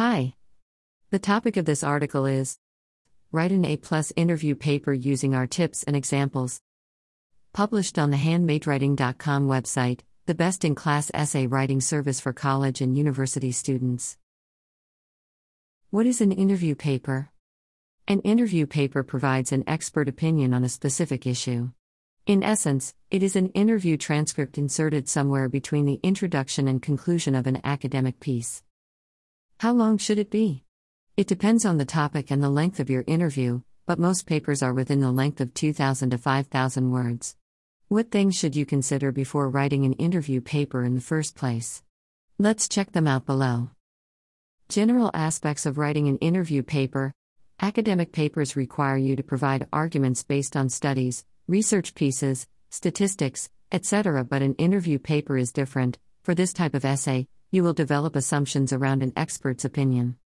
Hi. The topic of this article is Write an A plus interview paper using our tips and examples. Published on the handmadewriting.com website, the best in class essay writing service for college and university students. What is an interview paper? An interview paper provides an expert opinion on a specific issue. In essence, it is an interview transcript inserted somewhere between the introduction and conclusion of an academic piece. How long should it be? It depends on the topic and the length of your interview, but most papers are within the length of 2,000 to 5,000 words. What things should you consider before writing an interview paper in the first place? Let's check them out below. General aspects of writing an interview paper Academic papers require you to provide arguments based on studies, research pieces, statistics, etc., but an interview paper is different. For this type of essay, you will develop assumptions around an expert's opinion.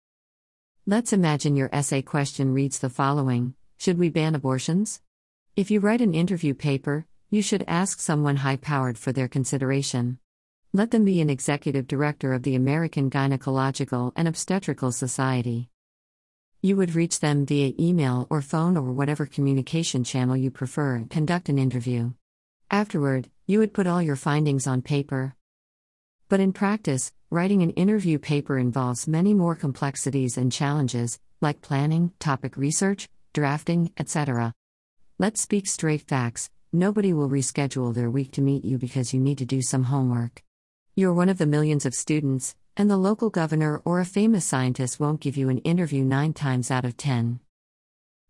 Let's imagine your essay question reads the following Should we ban abortions? If you write an interview paper, you should ask someone high powered for their consideration. Let them be an executive director of the American Gynecological and Obstetrical Society. You would reach them via email or phone or whatever communication channel you prefer and conduct an interview. Afterward, you would put all your findings on paper. But in practice, writing an interview paper involves many more complexities and challenges, like planning, topic research, drafting, etc. Let's speak straight facts nobody will reschedule their week to meet you because you need to do some homework. You're one of the millions of students, and the local governor or a famous scientist won't give you an interview nine times out of ten.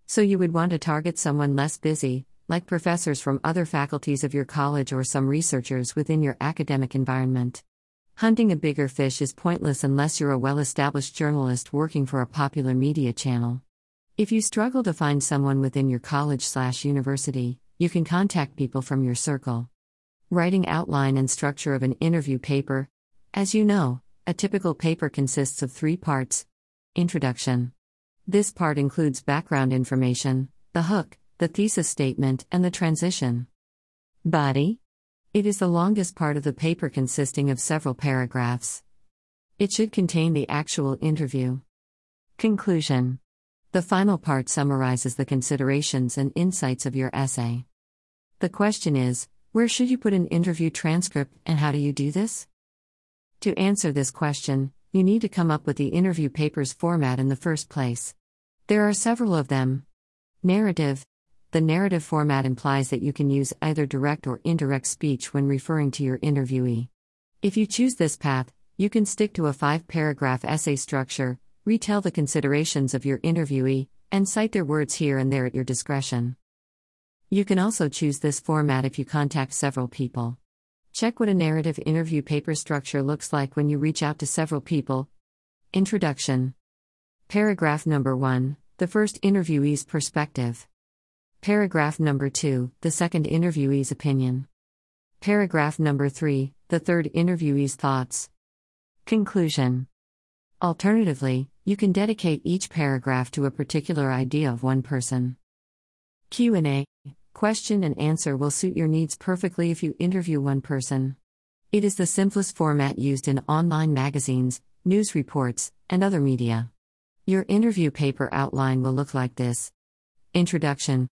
So you would want to target someone less busy, like professors from other faculties of your college or some researchers within your academic environment. Hunting a bigger fish is pointless unless you're a well established journalist working for a popular media channel. If you struggle to find someone within your college slash university, you can contact people from your circle. Writing outline and structure of an interview paper. As you know, a typical paper consists of three parts Introduction. This part includes background information, the hook, the thesis statement, and the transition. Body. It is the longest part of the paper consisting of several paragraphs. It should contain the actual interview. Conclusion The final part summarizes the considerations and insights of your essay. The question is where should you put an interview transcript and how do you do this? To answer this question, you need to come up with the interview paper's format in the first place. There are several of them. Narrative the narrative format implies that you can use either direct or indirect speech when referring to your interviewee. If you choose this path, you can stick to a five paragraph essay structure, retell the considerations of your interviewee, and cite their words here and there at your discretion. You can also choose this format if you contact several people. Check what a narrative interview paper structure looks like when you reach out to several people. Introduction Paragraph number 1 The first interviewee's perspective. Paragraph number 2, the second interviewee's opinion. Paragraph number 3, the third interviewee's thoughts. Conclusion. Alternatively, you can dedicate each paragraph to a particular idea of one person. Q&A. Question and answer will suit your needs perfectly if you interview one person. It is the simplest format used in online magazines, news reports, and other media. Your interview paper outline will look like this Introduction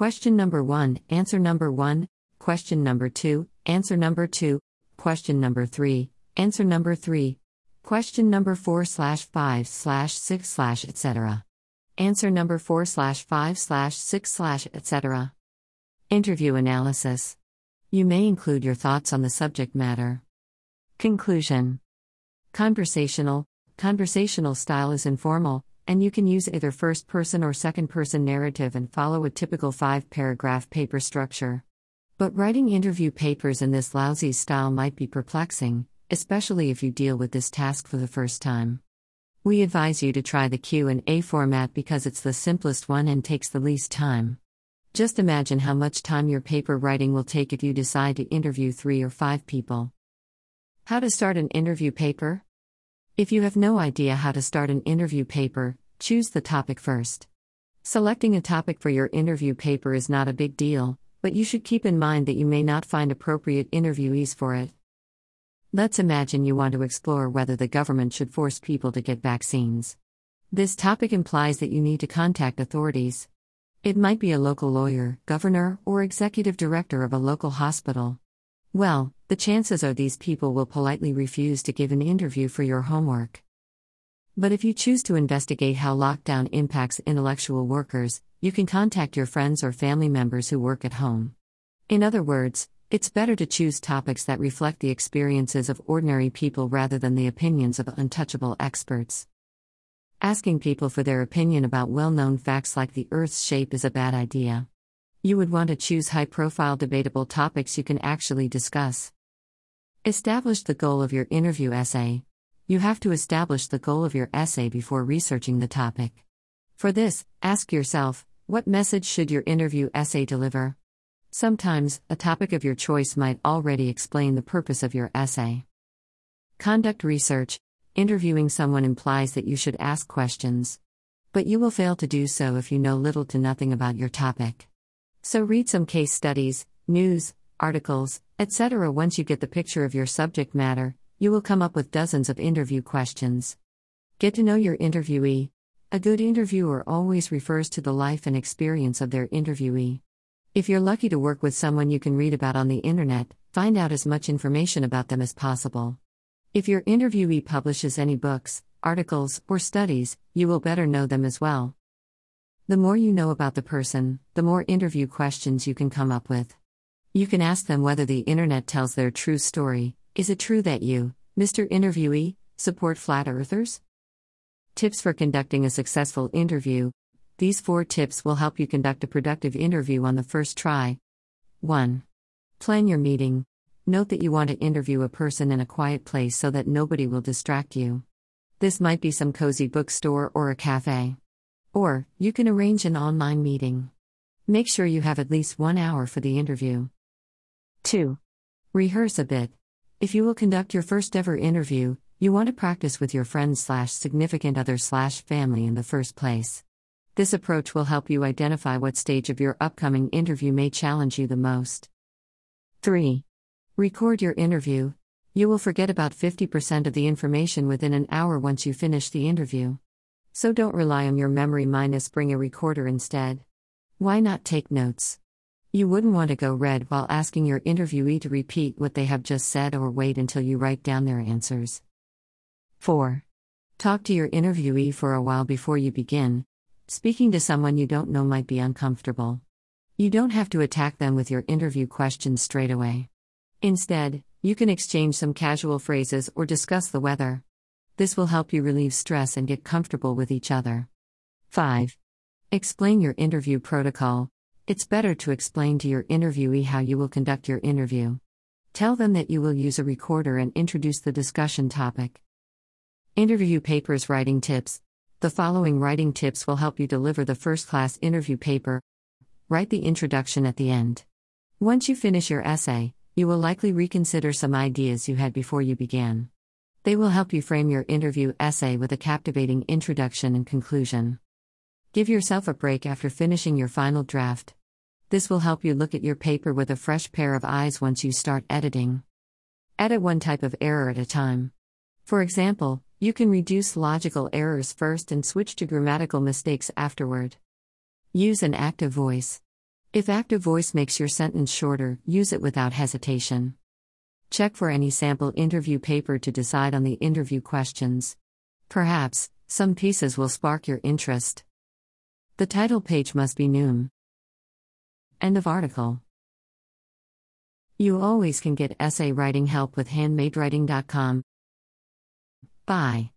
Question number 1, answer number 1, question number 2, answer number 2, question number 3, answer number 3, question number 4 slash 5 slash 6 slash etc. Answer number 4 slash 5 slash 6 slash etc. Interview analysis. You may include your thoughts on the subject matter. Conclusion Conversational. Conversational style is informal, and you can use either first person or second person narrative and follow a typical five paragraph paper structure. But writing interview papers in this lousy style might be perplexing, especially if you deal with this task for the first time. We advise you to try the Q&A format because it's the simplest one and takes the least time. Just imagine how much time your paper writing will take if you decide to interview 3 or 5 people. How to start an interview paper? If you have no idea how to start an interview paper, choose the topic first. Selecting a topic for your interview paper is not a big deal, but you should keep in mind that you may not find appropriate interviewees for it. Let's imagine you want to explore whether the government should force people to get vaccines. This topic implies that you need to contact authorities. It might be a local lawyer, governor, or executive director of a local hospital. Well, the chances are these people will politely refuse to give an interview for your homework. But if you choose to investigate how lockdown impacts intellectual workers, you can contact your friends or family members who work at home. In other words, it's better to choose topics that reflect the experiences of ordinary people rather than the opinions of untouchable experts. Asking people for their opinion about well known facts like the Earth's shape is a bad idea. You would want to choose high profile debatable topics you can actually discuss. Establish the goal of your interview essay. You have to establish the goal of your essay before researching the topic. For this, ask yourself what message should your interview essay deliver? Sometimes, a topic of your choice might already explain the purpose of your essay. Conduct research. Interviewing someone implies that you should ask questions. But you will fail to do so if you know little to nothing about your topic. So read some case studies, news, articles, etc. Once you get the picture of your subject matter, you will come up with dozens of interview questions. Get to know your interviewee. A good interviewer always refers to the life and experience of their interviewee. If you're lucky to work with someone you can read about on the internet, find out as much information about them as possible. If your interviewee publishes any books, articles, or studies, you will better know them as well. The more you know about the person, the more interview questions you can come up with. You can ask them whether the internet tells their true story. Is it true that you, Mr. Interviewee, support flat earthers? Tips for conducting a successful interview these four tips will help you conduct a productive interview on the first try. 1. Plan your meeting. Note that you want to interview a person in a quiet place so that nobody will distract you. This might be some cozy bookstore or a cafe. Or, you can arrange an online meeting. Make sure you have at least one hour for the interview. 2. Rehearse a bit. If you will conduct your first ever interview, you want to practice with your friends slash significant other slash family in the first place. This approach will help you identify what stage of your upcoming interview may challenge you the most. 3. Record your interview. You will forget about 50% of the information within an hour once you finish the interview. So don't rely on your memory minus bring a recorder instead. Why not take notes? You wouldn't want to go red while asking your interviewee to repeat what they have just said or wait until you write down their answers. 4. Talk to your interviewee for a while before you begin, Speaking to someone you don't know might be uncomfortable. You don't have to attack them with your interview questions straight away. Instead, you can exchange some casual phrases or discuss the weather. This will help you relieve stress and get comfortable with each other. 5. Explain your interview protocol. It's better to explain to your interviewee how you will conduct your interview. Tell them that you will use a recorder and introduce the discussion topic. Interview papers writing tips. The following writing tips will help you deliver the first class interview paper. Write the introduction at the end. Once you finish your essay, you will likely reconsider some ideas you had before you began. They will help you frame your interview essay with a captivating introduction and conclusion. Give yourself a break after finishing your final draft. This will help you look at your paper with a fresh pair of eyes once you start editing. Edit one type of error at a time. For example, you can reduce logical errors first and switch to grammatical mistakes afterward. Use an active voice. If active voice makes your sentence shorter, use it without hesitation. Check for any sample interview paper to decide on the interview questions. Perhaps, some pieces will spark your interest. The title page must be Noom. End of article. You always can get essay writing help with handmadewriting.com. Bye.